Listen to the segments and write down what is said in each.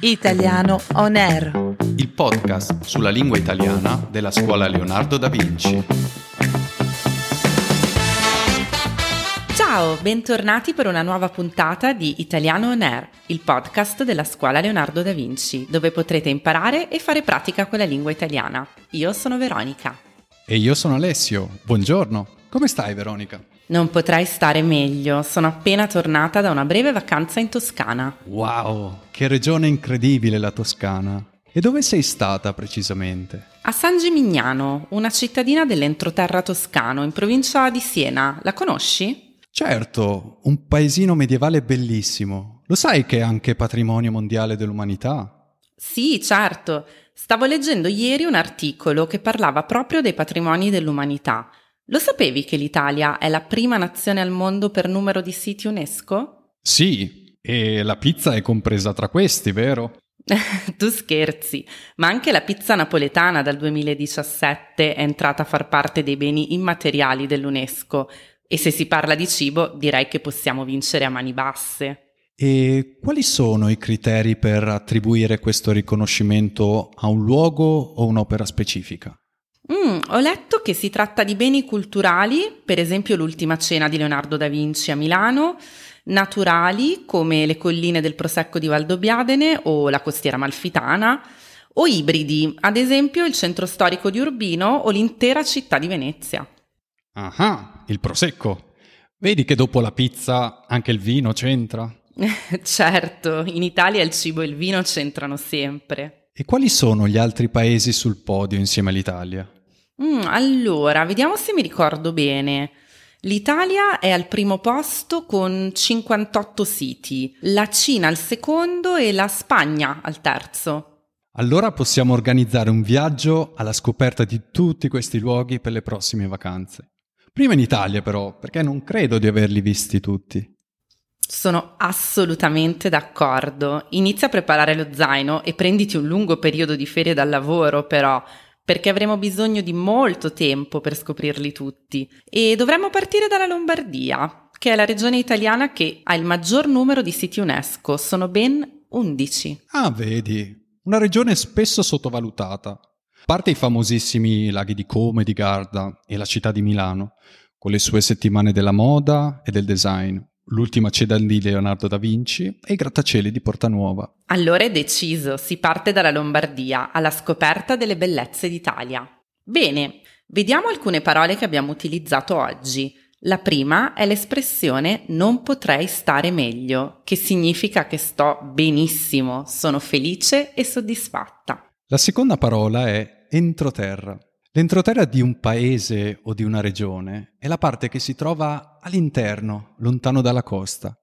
Italiano On Air. il podcast sulla lingua italiana della scuola Leonardo da Vinci. Ciao, bentornati per una nuova puntata di Italiano On Air, il podcast della scuola Leonardo da Vinci, dove potrete imparare e fare pratica con la lingua italiana. Io sono Veronica. E io sono Alessio. Buongiorno. Come stai, Veronica? Non potrei stare meglio, sono appena tornata da una breve vacanza in Toscana. Wow, che regione incredibile la Toscana. E dove sei stata precisamente? A San Gimignano, una cittadina dell'entroterra toscano, in provincia di Siena. La conosci? Certo, un paesino medievale bellissimo. Lo sai che è anche patrimonio mondiale dell'umanità? Sì, certo. Stavo leggendo ieri un articolo che parlava proprio dei patrimoni dell'umanità. Lo sapevi che l'Italia è la prima nazione al mondo per numero di siti UNESCO? Sì, e la pizza è compresa tra questi, vero? tu scherzi, ma anche la pizza napoletana dal 2017 è entrata a far parte dei beni immateriali dell'UNESCO e se si parla di cibo direi che possiamo vincere a mani basse. E quali sono i criteri per attribuire questo riconoscimento a un luogo o un'opera specifica? Mm, ho letto che si tratta di beni culturali, per esempio l'ultima cena di Leonardo da Vinci a Milano, naturali come le colline del Prosecco di Valdobbiadene o la costiera malfitana, o ibridi, ad esempio il centro storico di Urbino o l'intera città di Venezia. Ah, il Prosecco. Vedi che dopo la pizza anche il vino c'entra? certo, in Italia il cibo e il vino c'entrano sempre. E quali sono gli altri paesi sul podio insieme all'Italia? Mm, allora, vediamo se mi ricordo bene. L'Italia è al primo posto con 58 siti, la Cina al secondo e la Spagna al terzo. Allora possiamo organizzare un viaggio alla scoperta di tutti questi luoghi per le prossime vacanze. Prima in Italia però, perché non credo di averli visti tutti. Sono assolutamente d'accordo. Inizia a preparare lo zaino e prenditi un lungo periodo di ferie dal lavoro, però, perché avremo bisogno di molto tempo per scoprirli tutti. E dovremmo partire dalla Lombardia, che è la regione italiana che ha il maggior numero di siti UNESCO, sono ben 11. Ah, vedi, una regione spesso sottovalutata. A parte i famosissimi laghi di Como e di Garda e la città di Milano, con le sue settimane della moda e del design, l'ultima cena di Leonardo da Vinci e i grattacieli di Porta Nuova. Allora è deciso, si parte dalla Lombardia alla scoperta delle bellezze d'Italia. Bene, vediamo alcune parole che abbiamo utilizzato oggi. La prima è l'espressione non potrei stare meglio, che significa che sto benissimo, sono felice e soddisfatta. La seconda parola è entroterra. L'entroterra di un paese o di una regione è la parte che si trova all'interno, lontano dalla costa.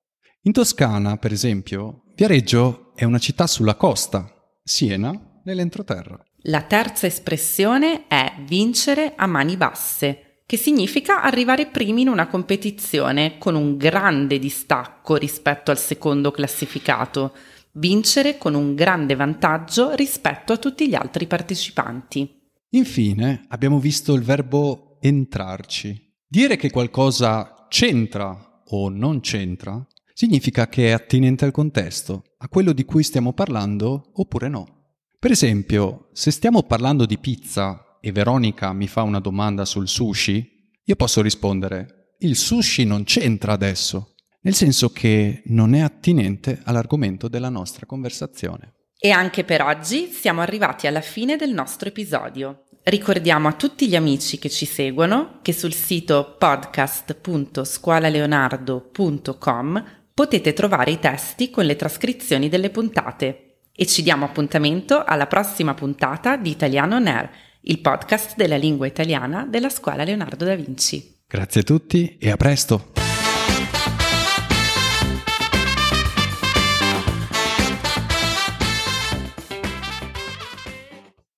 In Toscana, per esempio, Viareggio è una città sulla costa, Siena nell'entroterra. La terza espressione è vincere a mani basse, che significa arrivare primi in una competizione con un grande distacco rispetto al secondo classificato, vincere con un grande vantaggio rispetto a tutti gli altri partecipanti. Infine abbiamo visto il verbo entrarci. Dire che qualcosa c'entra o non c'entra significa che è attinente al contesto, a quello di cui stiamo parlando oppure no. Per esempio, se stiamo parlando di pizza e Veronica mi fa una domanda sul sushi, io posso rispondere il sushi non c'entra adesso, nel senso che non è attinente all'argomento della nostra conversazione. E anche per oggi siamo arrivati alla fine del nostro episodio. Ricordiamo a tutti gli amici che ci seguono che sul sito podcast.scuolaleonardo.com potete trovare i testi con le trascrizioni delle puntate. E ci diamo appuntamento alla prossima puntata di Italiano On Air, il podcast della lingua italiana della Scuola Leonardo da Vinci. Grazie a tutti e a presto!